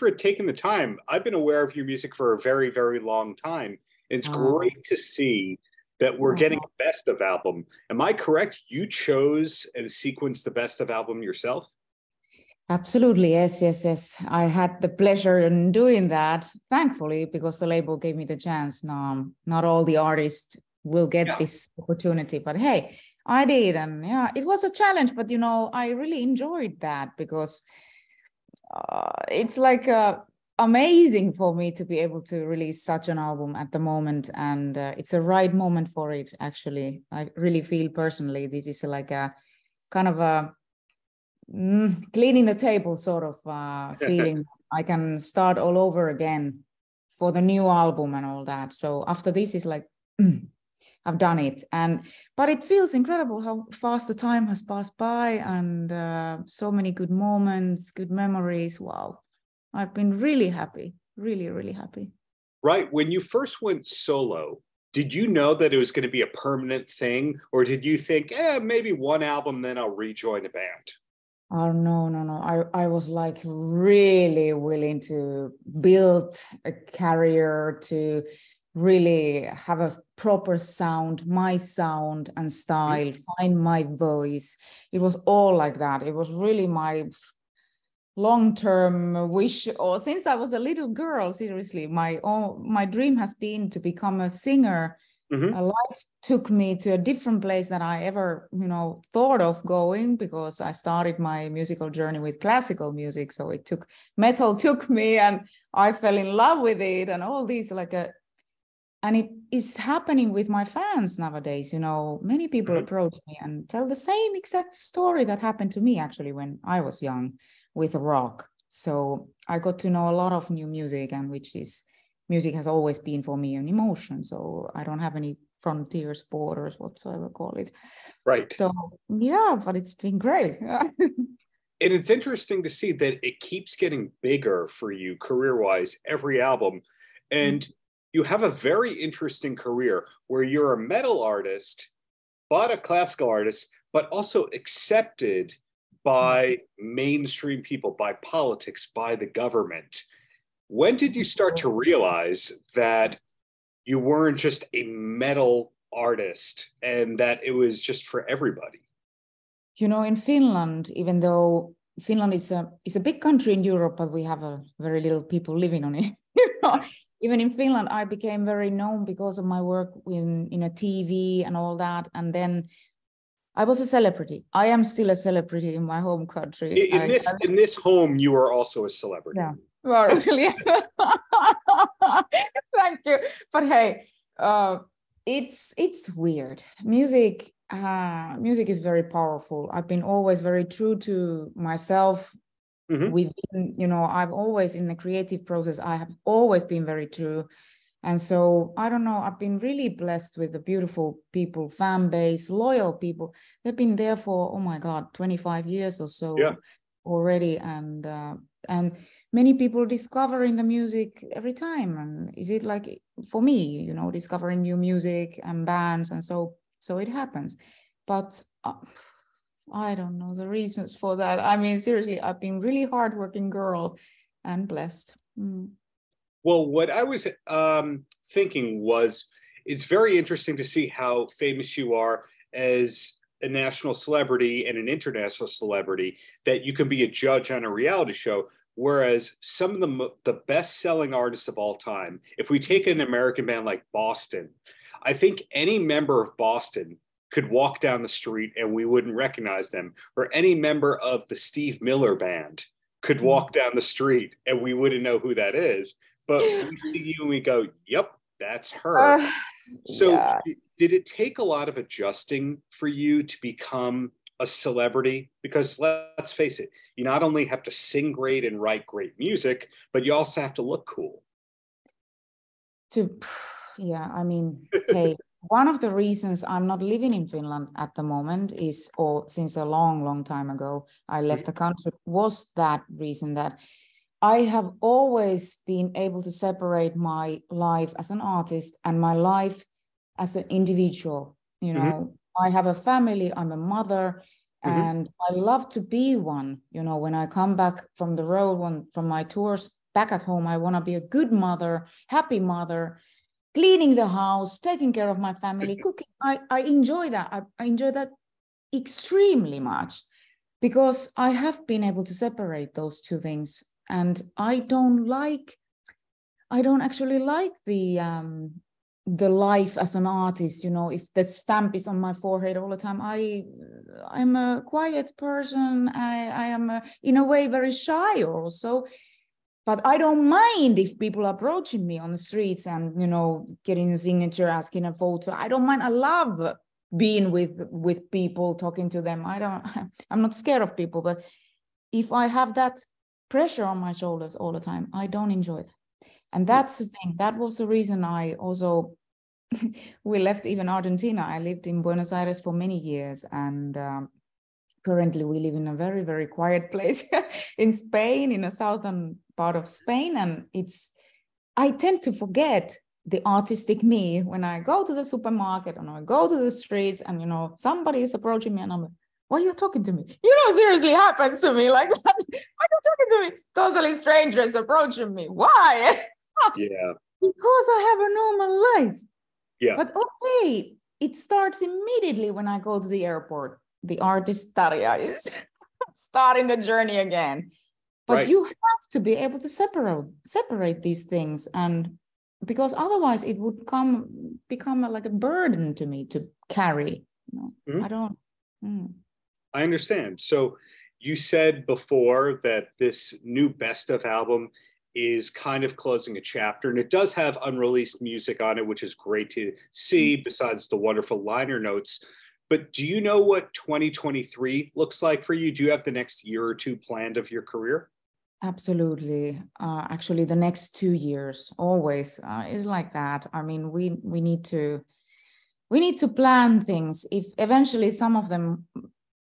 for taking the time. I've been aware of your music for a very, very long time. It's Oh. great to see that we're mm-hmm. getting a best of album. Am I correct? You chose and sequenced the best of album yourself? Absolutely, yes, yes, yes. I had the pleasure in doing that, thankfully, because the label gave me the chance. Now, um, not all the artists will get Yeah. this opportunity, but hey, I did, and yeah, it was a challenge. But you know, I really enjoyed that because uh, it's like uh, amazing for me to be able to release such an album at the moment, and uh, it's a right moment for it. Actually, I really feel personally this is like a kind of a mm, cleaning the table sort of uh, feeling. I can start all over again for the new album and all that. So after this is like I've done it, and but it feels incredible how fast the time has passed by, and uh, so many good moments, good memories. Wow, I've been really happy, really, really happy. Right. When you first went solo, did you know that it was going to be a permanent thing? Or did you think, eh, maybe one album, then I'll rejoin a band? Oh no, no, no. I, I was like really willing to build a career to really have a proper sound, my sound and style, find my voice. It was all like that. It was really my long-term wish or since I was a little girl, seriously, my own my dream has been to become a singer Mhm. uh, life took me to a different place than I ever, you know, thought of going because I started my musical journey with classical music. So it took metal took me and I fell in love with it and all these like a and it is happening with my fans nowadays. You know, many people Mhm. approach me and tell the same exact story that happened to me actually when I was young with rock. So I got to know a lot of new music and which is music has always been for me an emotion. So I don't have any frontiers, borders, whatsoever call it. Right. So yeah, but it's been great. and it's interesting to see that it keeps getting bigger for you career wise every album and you have a very interesting career where you're a metal artist but a classical artist but also accepted by mainstream people by politics by the government when did you start to realize that you weren't just a metal artist and that it was just for everybody you know, in Finland, even though Finland is a is a big country in Europe, but we have a very little people living on it. even in Finland, I became very known because of my work in in a TV and all that. And then I was a celebrity. I am still a celebrity in my home country. in, in I- this in this home you are also a celebrity Yeah. Well, really? Thank you. But hey, uh, it's it's weird. Music, uh, music is very powerful. I've been always very true to myself. Mhm. Within, you know, I've always in the creative process. I have always been very true, and so I don't know. I've been really blessed with the beautiful people, fan base, loyal people. They've been there for oh my god, twenty five years or so Yeah. already, and uh, and many people discovering the music every time and is it like for me you know discovering new music and bands and so so it happens but uh, i don't know the reasons for that i mean seriously i've been really hardworking girl and blessed Mm. Well, what I was um, thinking was it's very interesting to see how famous you are as a national celebrity and an international celebrity that you can be a judge on a reality show. Whereas some of the the best selling artists of all time, if we take an American band like Boston, I think any member of Boston could walk down the street and we wouldn't recognize them, or any member of the Steve Miller band could walk down the street and we wouldn't know who that is. But we see you and we go, "Yep, that's her." Uh, So, yeah. did it take a lot of adjusting for you to become a celebrity? Because let's face it, you not only have to sing great and write great music, but you also have to look cool. to yeah i mean hey one of the reasons i'm not living in finland at the moment is or since a long long time ago i left the country was that reason that i have always been able to separate my life as an artist and my life as an individual you Mhm. know i have a family i'm a mother Mm-hmm. And I love to be one. You know, when I come back from the road, when from my tours back at home, I want to be a good mother, happy mother, cleaning the house, taking care of my family, cooking. I, I enjoy that. I, I enjoy that extremely much because I have been able to separate those two things. And I don't like, I don't actually like the um, the life as an artist you know if the stamp is on my forehead all the time i i'm a quiet person i i am a, in a way very shy also but i don't mind if people approaching me on the streets and you know getting a signature asking a photo. I don't mind. I love being with with people talking to them. I don't i'm not scared of people but if i have that pressure on my shoulders all the time i don't enjoy that. And that's the thing. That was the reason i also we left even argentina. I lived in buenos aires for many years and um, currently we live in a very very quiet place in spain in a southern part of spain and it's i tend to forget the artistic me when i go to the supermarket and i go to the streets and you know somebody is approaching me and i'm like why are you talking to me? You know, seriously happens to me like that. Why are you talking to me? Totally strangers approaching me. Why? yeah. Because I have a normal life. Yeah. But okay, it starts immediately when I go to the airport. The artist Tarja is starting the journey again. But right. you have to be able to separate separate these things and because otherwise it would come become a, like a burden to me to carry. You know? mm-hmm. I don't. Mm. I understand. So you said before that this new best of album is kind of closing a chapter and it does have unreleased music on it which is great to see mm-hmm. besides the wonderful liner notes but do you know what 2023 looks like for you? Do you have the next year or two planned of your career? Absolutely. Uh, actually the next two years always uh, is like that. I mean we we need to we need to plan things. If eventually some of them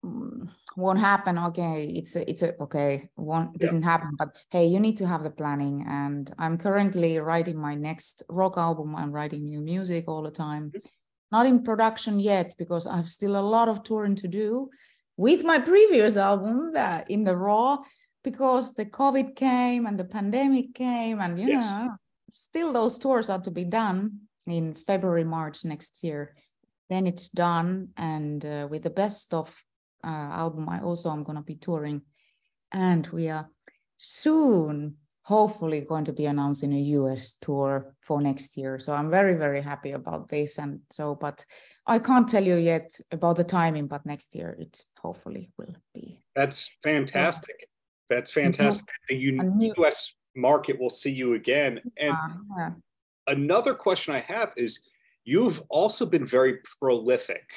mm, won't happen okay it's a, it's a, okay won't didn't happen but hey you need to have the planning. And i'm currently writing my next rock album. I'm writing new music all the time. Mm-hmm. Not in production yet because i have still a lot of touring to do with my previous album that in the raw because the covid came and the pandemic came and you yes. know still those tours are to be done in february march next year then it's done and uh, with the best of uh, album i also am going to be touring and we are soon hopefully going to be announcing a us tour for next year. So i'm very very happy about this. And so but i can't tell you yet about the timing but next year it hopefully will be. That's fantastic. That's fantastic. The us market will see you again. And yeah. another question i have is you've also been very prolific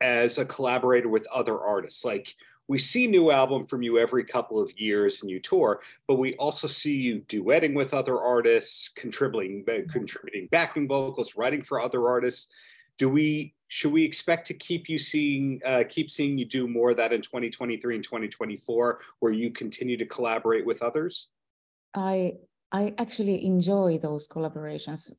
as a collaborator with other artists. Like we see new album from you every couple of years and you tour, but we also see you duetting with other artists, contributing uh, contributing backing vocals, writing for other artists. Do we should we expect to keep you seeing uh, keep seeing you do more of that in 2023 and 2024 where you continue to collaborate with others? I I actually enjoy those collaborations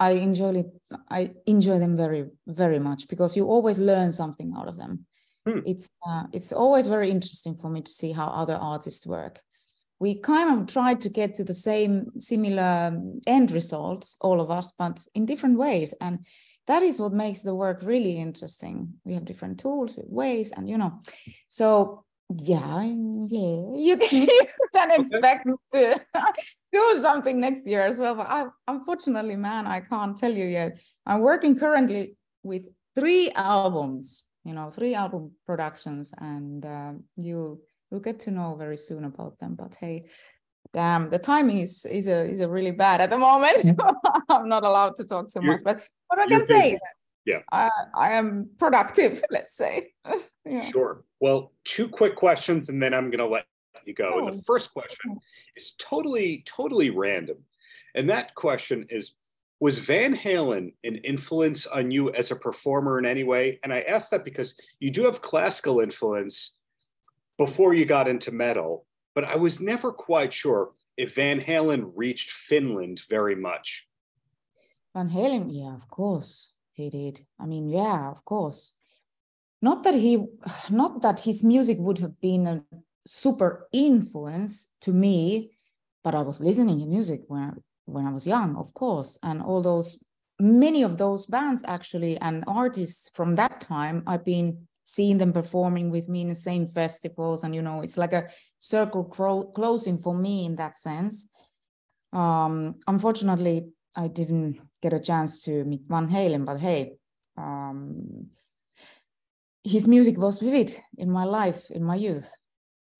I enjoy it. I enjoy them very, very much because you always learn something out of them. Hmm. It's uh, it's always very interesting for me to see how other artists work. We kind of try to get to the same similar um, end results, all of us, but in different ways. And that is what makes the work really interesting. We have different tools, ways, and you know, so yeah, yeah, you can, you can expect me to do something next year as well. But I, unfortunately, man, I can't tell you yet. I'm working currently with three albums, you know, three album productions, and uh, you you'll get to know very soon about them. But hey, damn, the timing is is a is a really bad at the moment. I'm not allowed to talk too much, but what I can say yeah I, I am productive let's say yeah. sure well two quick questions and then i'm going to let you go oh. and the oh, first question is totally totally random and that question is was van halen an influence on you as a performer in any way and i ask that because you do have classical influence before you got into metal but i was never quite sure if van halen reached finland very much van halen yeah of course he did. I mean, yeah, of course. not that he not that his music would have been a super influence to me but i was listening to music when when i was young of course and all those many of those bands actually and artists from that time i've been seeing them performing with me in the same festivals and you know it's like a circle closing for me in that sense. Um unfortunately i didn't get a chance to meet van halen but hey um his music was vivid in my life in my youth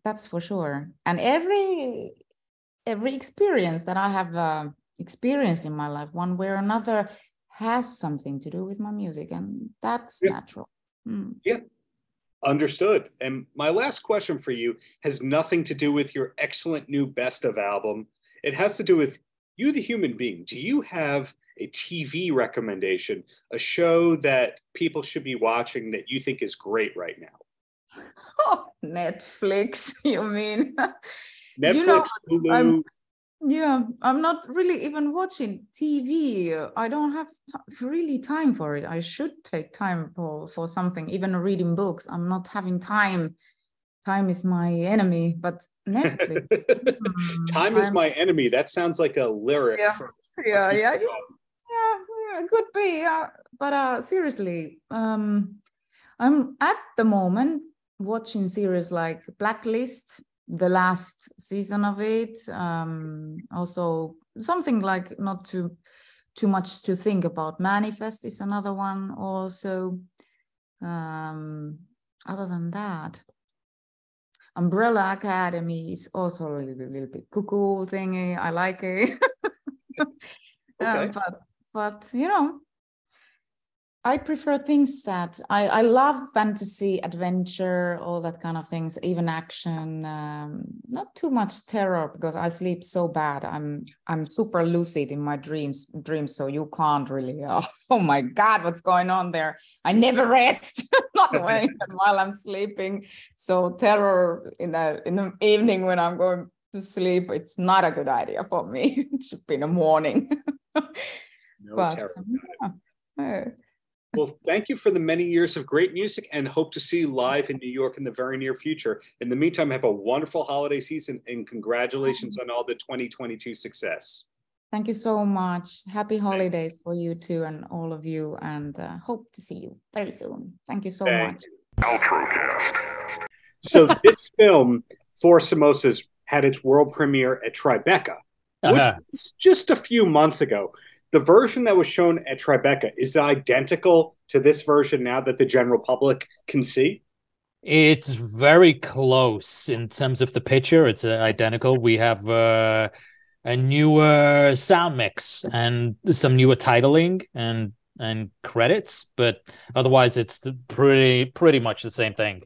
that's for sure. And every every experience that i have uh, experienced in my life one way or another has something to do with my music and that's yeah. natural mm. yeah understood and my last question for you has nothing to do with your excellent new best of album it has to do with you the human being do you have a TV recommendation, a show that people should be watching that you think is great right now? Oh, Netflix, you mean? Netflix, you know, Hulu. I'm, yeah, I'm not really even watching TV. I don't have really time for it. I should take time for, for something, even reading books. I'm not having time. Time is my enemy, but Netflix. time is my enemy. That sounds like a lyric. Yeah, yeah, yeah yeah, it could be. Uh, but uh, seriously, um, I'm at the moment watching series like Blacklist, the last season of it. Um, also, something like not too too much to think about. Manifest is another one. Also, um, other than that, Umbrella Academy is also a little, little bit cuckoo thingy. I like it. okay. um, but but you know I prefer things that I, I love fantasy, adventure, all that kind of things, even action. Um, not too much terror because I sleep so bad. I'm I'm super lucid in my dreams dreams, so you can't really. Oh, oh my God, what's going on there? I never rest, not while I'm sleeping. So terror in the in the evening when I'm going to sleep, it's not a good idea for me. it should be in the morning. No but, terror. Yeah. Well, thank you for the many years of great music and hope to see you live in New York in the very near future. In the meantime, have a wonderful holiday season and congratulations on all the 2022 success. Thank you so much. Happy holidays for you too and all of you, and uh, hope to see you very soon. Thank you so thank much. You. So, this film, Four Samosas, had its world premiere at Tribeca, which uh-huh. was just a few months ago the version that was shown at Tribeca is identical to this version now that the general public can see? It's very close in terms of the picture. It's uh, identical. We have uh, a newer sound mix and some newer titling and and credits, but otherwise it's pretty pretty much the same thing.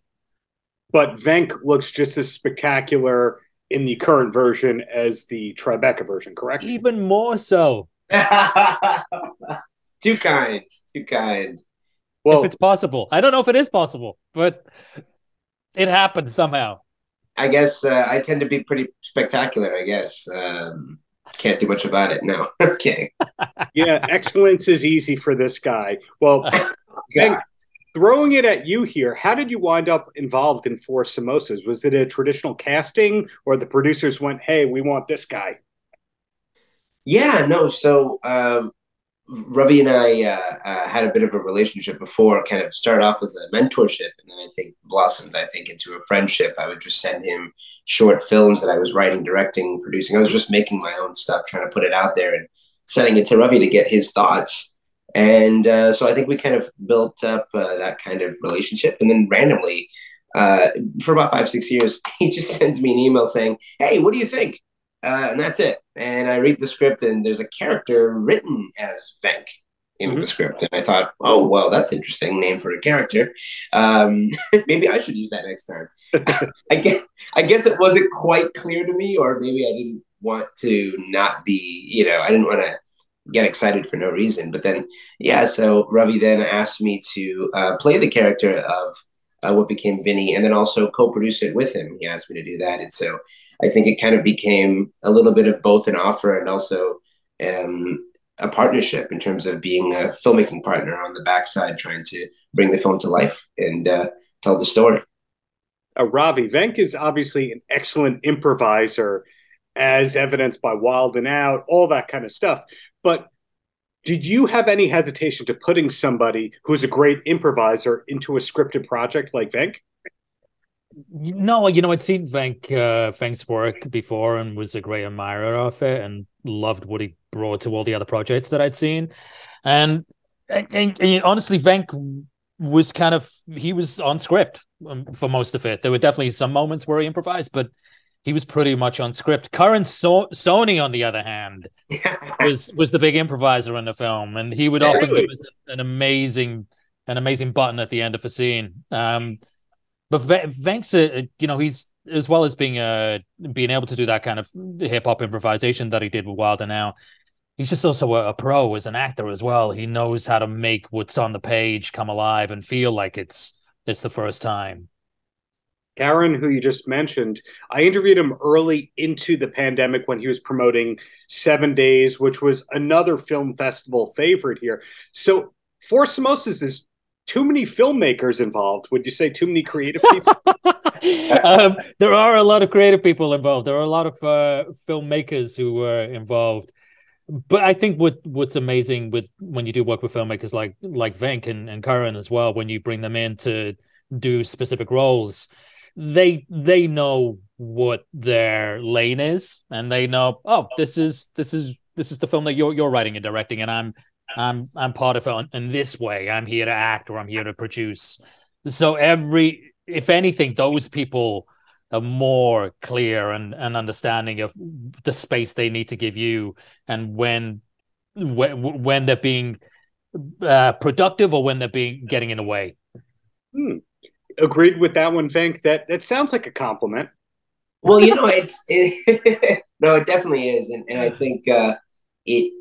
But Venk looks just as spectacular in the current version as the Tribeca version, correct? Even more so. too kind. Too kind. Well, if it's possible, I don't know if it is possible, but it happened somehow. I guess uh, I tend to be pretty spectacular. I guess um, can't do much about it now. okay. yeah, excellence is easy for this guy. Well, yeah. throwing it at you here, how did you wind up involved in Four Samosas? Was it a traditional casting, or the producers went, "Hey, we want this guy"? Yeah, no. So um, Ravi and I uh, uh, had a bit of a relationship before. Kind of started off as a mentorship, and then I think blossomed. I think into a friendship. I would just send him short films that I was writing, directing, producing. I was just making my own stuff, trying to put it out there, and sending it to Ravi to get his thoughts. And uh, so I think we kind of built up uh, that kind of relationship, and then randomly. Uh, for about five, six years, he just sends me an email saying, Hey, what do you think? Uh, and that's it. And I read the script, and there's a character written as Venk in mm-hmm. the script. And I thought, oh, well, that's interesting name for a character. Um, maybe I should use that next time. I guess I guess it wasn't quite clear to me, or maybe I didn't want to not be, you know, I didn't want to get excited for no reason. But then, yeah, so Ravi then asked me to uh, play the character of uh, what became Vinny, and then also co-produce it with him. He asked me to do that, and so I think it kind of became a little bit of both an offer and also um, a partnership in terms of being a filmmaking partner on the backside, trying to bring the film to life and uh, tell the story. Uh, Ravi Venk is obviously an excellent improviser, as evidenced by Wild 'N Out, all that kind of stuff. But did you have any hesitation to putting somebody who's a great improviser into a scripted project like Venk? No, you know, I'd seen Venk uh, Venk's work before and was a great admirer of it and loved what he brought to all the other projects that I'd seen. And, and, and, and honestly, Venk was kind of he was on script um, for most of it. There were definitely some moments where he improvised, but he was pretty much on script. Karan so- Soni, on the other hand, was was the big improviser in the film, and he would often give us an amazing an amazing button at the end of a scene. Um, but Venk's, a, you know, he's as well as being a being able to do that kind of hip hop improvisation that he did with Wild 'N Out. He's just also a, a, pro as an actor as well. He knows how to make what's on the page come alive and feel like it's it's the first time. Karan, who you just mentioned, I interviewed him early into the pandemic when he was promoting Seven Days, which was another film festival favorite here. So, Four Samosas is too many filmmakers involved. Would you say too many creative people? um, there are a lot of creative people involved. There are a lot of uh, filmmakers who were involved. But I think what what's amazing with when you do work with filmmakers like like Venk and, and Karan as well, when you bring them in to do specific roles, they they know what their lane is, and they know, oh, this is this is this is the film that you're you're writing and directing, and I'm I'm I'm part of it in this way. I'm here to act or I'm here to produce. So every if anything, those people are more clear and, and understanding of the space they need to give you and when when when they're being uh, productive or when they're being getting in the way. Hmm. Agreed with that one, Venk. That that sounds like a compliment. Well, you know, it's it, no, it definitely is, and, and I think uh, it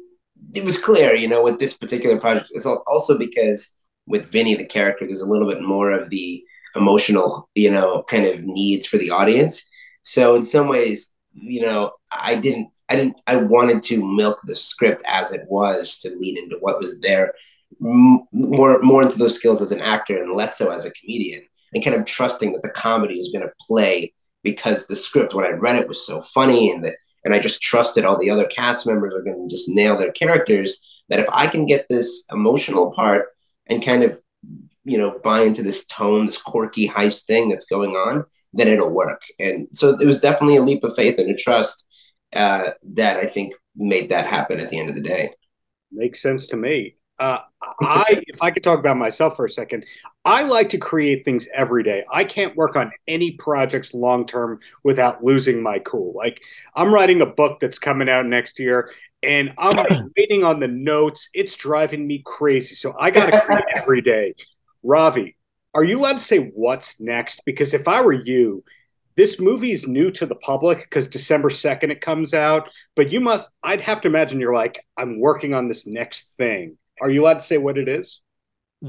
it was clear, you know, with this particular project. It's also because with Vinny, the character, there's a little bit more of the emotional, you know, kind of needs for the audience. So in some ways, you know, I didn't, I didn't, I wanted to milk the script as it was to lead into what was there, more, more into those skills as an actor and less so as a comedian, and kind of trusting that the comedy was going to play because the script, when I read it, was so funny and that and I just trusted all the other cast members are going to just nail their characters. That if I can get this emotional part and kind of, you know, buy into this tone, this quirky heist thing that's going on, then it'll work. And so it was definitely a leap of faith and a trust uh, that I think made that happen at the end of the day. Makes sense to me. Uh, I, if I could talk about myself for a second, I like to create things every day. I can't work on any projects long term without losing my cool. Like I'm writing a book that's coming out next year, and I'm waiting on the notes. It's driving me crazy. So I got to create every day. Ravi, are you allowed to say what's next? Because if I were you, this movie is new to the public because December 2nd it comes out, but you must, I'd have to imagine you're like, I'm working on this next thing. Are you allowed to say what it is?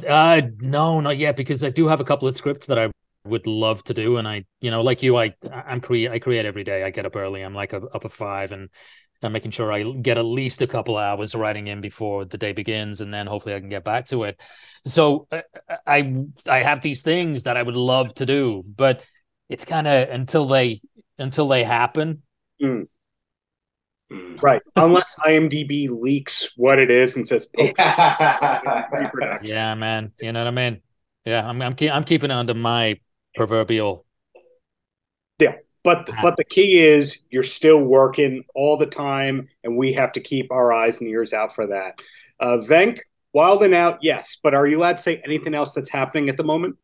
Uh, no, not yet, because I do have a couple of scripts that I would love to do, and I, you know, like you, I, I'm create, I create every day. I get up early. I'm like up at five, and I'm making sure I get at least a couple hours writing in before the day begins, and then hopefully I can get back to it. So uh, I, I have these things that I would love to do, but it's kind of until they, until they happen. Mm. Mm. Right. Unless IMDb leaks what it is and says Yeah, man. You know what I mean? Yeah, I'm I'm, keep, I'm keeping it under my proverbial Yeah. But but the key is you're still working all the time and we have to keep our eyes and ears out for that. Uh Venk, Wild 'N Out, yes, but are you allowed to say anything else that's happening at the moment?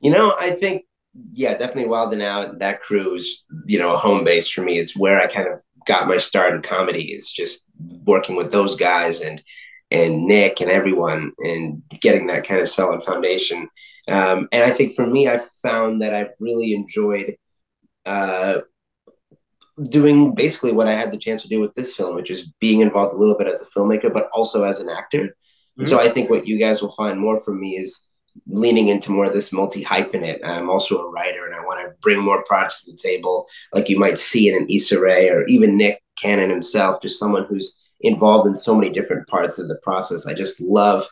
You know, I think yeah, definitely Wild 'N Out. That crew is, you know, a home base for me. It's where I kind of got my start in comedy is just working with those guys and and Nick and everyone and getting that kind of solid foundation. Um, and I think for me, I found that I've really enjoyed uh, doing basically what I had the chance to do with this film, which is being involved a little bit as a filmmaker, but also as an actor. Mm-hmm. So I think what you guys will find more from me is leaning into more of this multi hyphenate. I'm also a writer and I want to bring more projects to the table, like you might see in an Issa Rae or even Nick Cannon himself, just someone who's involved in so many different parts of the process. I just love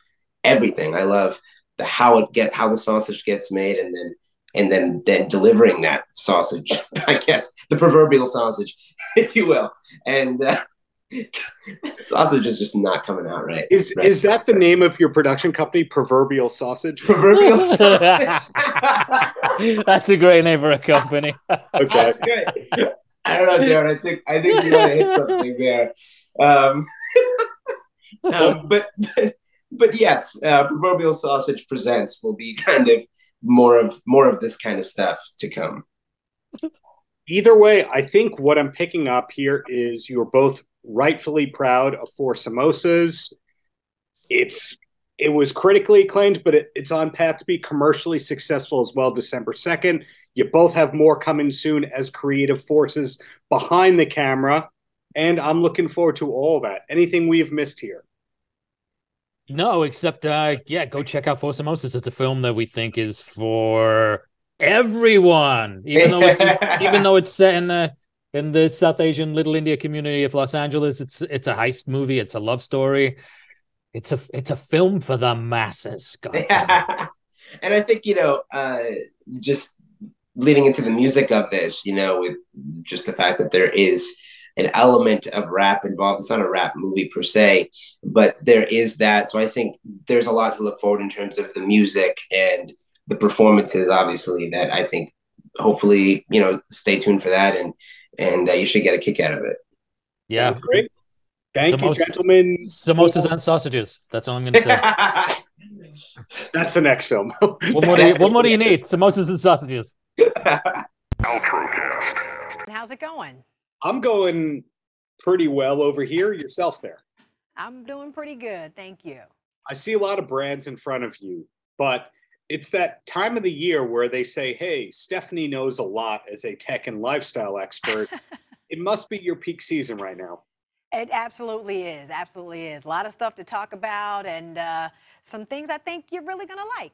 everything. I love the how it get how the sausage gets made and then and then then delivering that sausage, I guess, the proverbial sausage, if you will. And uh, sausage is just not coming out right. Is right. is that the name of your production company, Proverbial Sausage? proverbial sausage? That's a great name for a company. Okay. That's great. I don't know, Darren. I think I think you might have hit something there. Um, um, but, but but yes, uh, proverbial sausage presents will be kind of more of more of this kind of stuff to come. Either way, I think what I'm picking up here is you're both rightfully proud of Four Samosas. It's it was critically acclaimed, but it, it's on path to be commercially successful as well. December second. You both have more coming soon as creative forces behind the camera, and I'm looking forward to all that. Anything we've missed here? No, except uh yeah, go check out Four Samosas. It's a film that we think is for everyone. Even though it's even though it's set in the in the South Asian Little India community of Los Angeles, it's it's a heist movie, it's a love story. It's a it's a film for the masses. God and I think you know, uh, just leading into the music of this, you know, with just the fact that there is an element of rap involved. It's not a rap movie per se, but there is that. So I think there's a lot to look forward in terms of the music and the performances. Obviously, that I think hopefully you know stay tuned for that and and uh, you should get a kick out of it. Yeah. Great. Thank Samosas- you, gentlemen. Samosas and sausages. That's all I'm gonna say. That's the next film. what more do you what more do you need? Samosas and sausages. How's it going? I'm going pretty well over here. Yourself there. I'm doing pretty good, thank you. I see a lot of brands in front of you, but it's that time of the year where they say, hey, Stephanie knows a lot as a tech and lifestyle expert. it must be your peak season right now. It absolutely is, absolutely is. A lot of stuff to talk about and uh, some things I think you're really gonna like.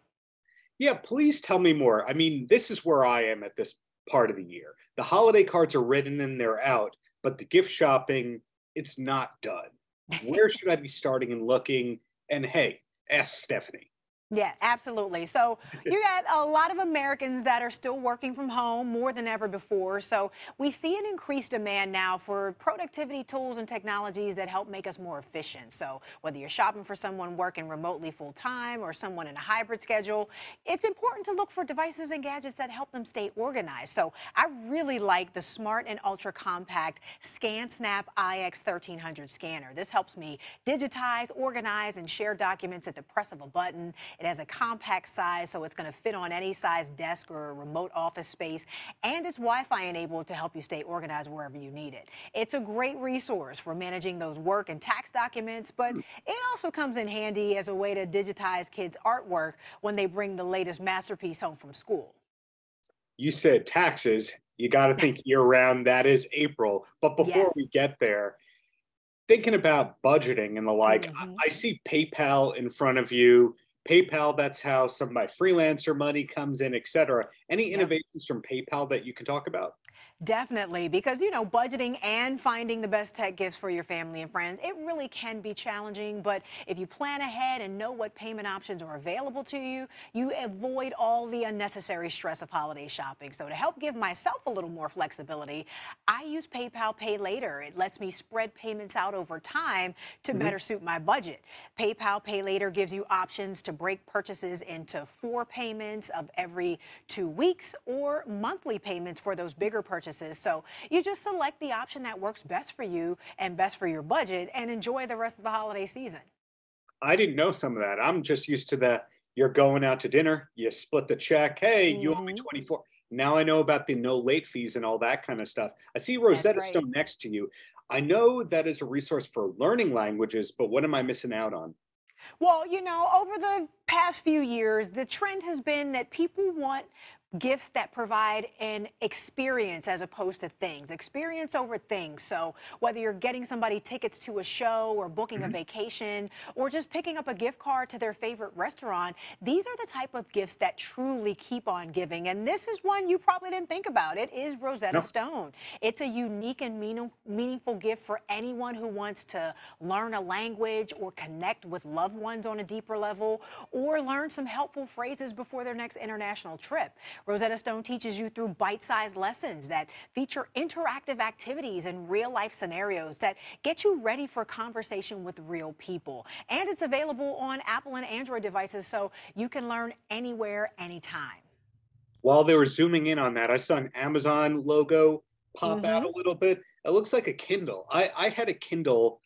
Yeah, please tell me more. I mean, this is where I am at this part of the year. The holiday cards are written and they're out, but the gift shopping, it's not done. Where should I be starting and looking? And hey, ask Stephanie. Yeah, absolutely. So you got a lot of Americans that are still working from home more than ever before. So we see an increased demand now for productivity tools and technologies that help make us more efficient. So whether you're shopping for someone working remotely full time or someone in a hybrid schedule, it's important to look for devices and gadgets that help them stay organized. So I really like the smart and ultra compact ScanSnap iX 1300 scanner. This helps me digitize, organize, and share documents at the press of a button. It has a compact size, so it's going to fit on any size desk or remote office space, and it's Wi-Fi enabled to help you stay organized wherever you need it. It's a great resource for managing those work and tax documents, but it also comes in handy as a way to digitize kids' artwork when they bring the latest masterpiece home from school. You said taxes. You got to think year round. That is April. But before Yes. we get there, thinking about budgeting and the like, I- Mhm. I see PayPal in front of you. PayPal, that's how some of my freelancer money comes in, et cetera. Any Yep. innovations from PayPal that you can talk about? Definitely, because you know, budgeting and finding the best tech gifts for your family and friends, it really can be challenging. But if you plan ahead and know what payment options are available to you, you avoid all the unnecessary stress of holiday shopping. So, to help give myself a little more flexibility, I use PayPal Pay Later. It lets me spread payments out over time to Mhm. better suit my budget. PayPal Pay Later gives you options to break purchases into four payments of every two weeks or monthly payments for those bigger purchases. So you just select the option that works best for you and best for your budget and enjoy the rest of the holiday season. I didn't know some of that. I'm just used to the you're going out to dinner, you split the check. Hey, you owe me Mhm. 24. Now I know about the no late fees and all that kind of stuff. I see Rosetta right. Stone next to you. I know that is a resource for learning languages, but what am I missing out on? Well, you know, over the past few years, the trend has been that people want gifts that provide an experience as opposed to things, experience over things. So whether you're getting somebody tickets to a show or booking mm-hmm. a vacation or just picking up a gift card to their favorite restaurant, these are the type of gifts that truly keep on giving. And this is one you probably didn't think about. It is Rosetta no. Stone. It's a unique and meaning, meaningful gift for anyone who wants to learn a language or connect with loved ones on a deeper level or learn some helpful phrases before their next international trip. Rosetta Stone teaches you through bite-sized lessons that feature interactive activities and real-life scenarios that get you ready for conversation with real people. And it's available on Apple and Android devices so you can learn anywhere, anytime. While they were zooming in on that, I saw an Amazon logo pop mm-hmm. out a little bit. It looks like a Kindle. I, I had a Kindle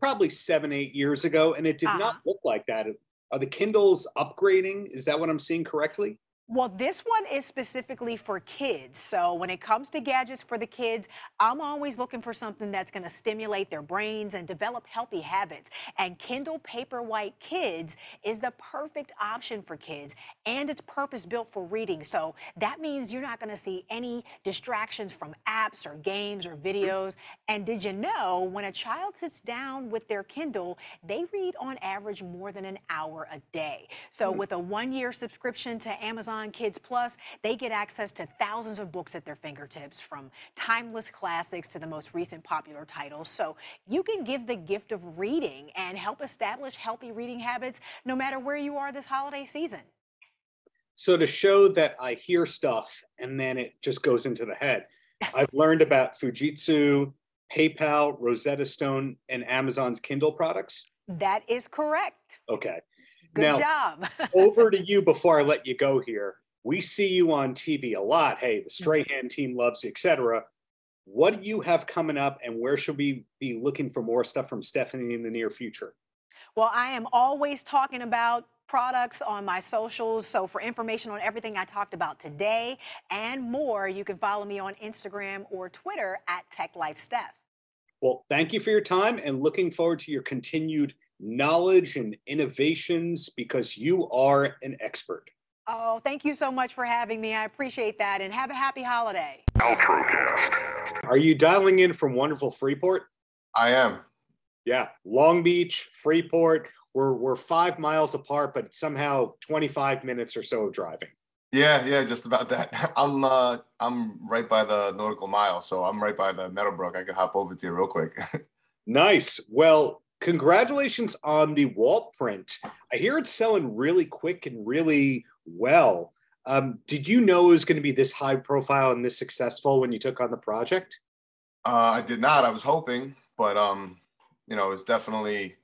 probably seven, eight years ago, and it did uh-huh. not look like that. Are the Kindles upgrading? Is that what I'm seeing correctly? Well, this one is specifically for kids. So when it comes to gadgets for the kids, I'm always looking for something that's going to stimulate their brains and develop healthy habits. And Kindle Paperwhite Kids is the perfect option for kids, and it's purpose built for reading. So that means you're not going to see any distractions from apps or games or videos. And did you know when a child sits down with their Kindle, they read on average more than an hour a day. So hmm. with a one year subscription to Amazon, Amazon Kids Plus, they get access to thousands of books at their fingertips, from timeless classics to the most recent popular titles. So you can give the gift of reading and help establish healthy reading habits no matter where you are this holiday season. So to show that I hear stuff and then it just goes into the head, I've learned about Fujitsu, PayPal, Rosetta Stone, and Amazon's Kindle products. That is correct. Okay. Good now, job. over to you before I let you go here. We see you on TV a lot. Hey, the mm-hmm. Strahan team loves you, etc. What do you have coming up, and where should we be looking for more stuff from Stephanie in the near future? Well, I am always talking about products on my socials. So for information on everything I talked about today and more, you can follow me on Instagram or Twitter at TechLifeSteph. Well, thank you for your time and looking forward to your continued knowledge and innovations because you are an expert. Oh, thank you so much for having me. I appreciate that and have a happy holiday. Paltrocast. Are you dialing in from wonderful Freeport? I am. Yeah, Long Beach, Freeport. We're we're five miles apart, but somehow 25 minutes or so of driving. Yeah, yeah, just about that. I'm uh I'm right by the nautical mile, so I'm right by the Meadowbrook. I could hop over to you real quick. nice. Well, congratulations on the Walt print. I hear it's selling really quick and really well. Um, did you know it was going to be this high profile and this successful when you took on the project? Uh, I did not. I was hoping, but um, you know, it's definitely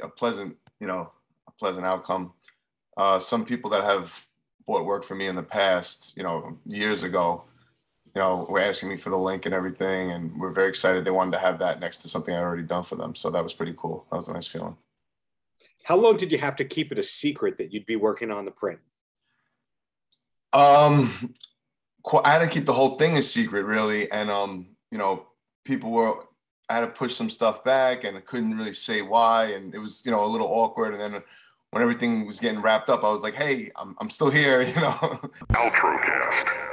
a pleasant, you know, a pleasant outcome. Uh, some people that have bought work for me in the past, you know, years ago, you know, were asking me for the link and everything, and we're very excited. They wanted to have that next to something I already done for them, so that was pretty cool. That was a nice feeling. How long did you have to keep it a secret that you'd be working on the print? Um, I had to keep the whole thing a secret, really, and um, you know, people were. I had to push some stuff back, and I couldn't really say why, and it was, you know, a little awkward. And then when everything was getting wrapped up, I was like, "Hey, I'm, I'm still here," you know. Paltrocast.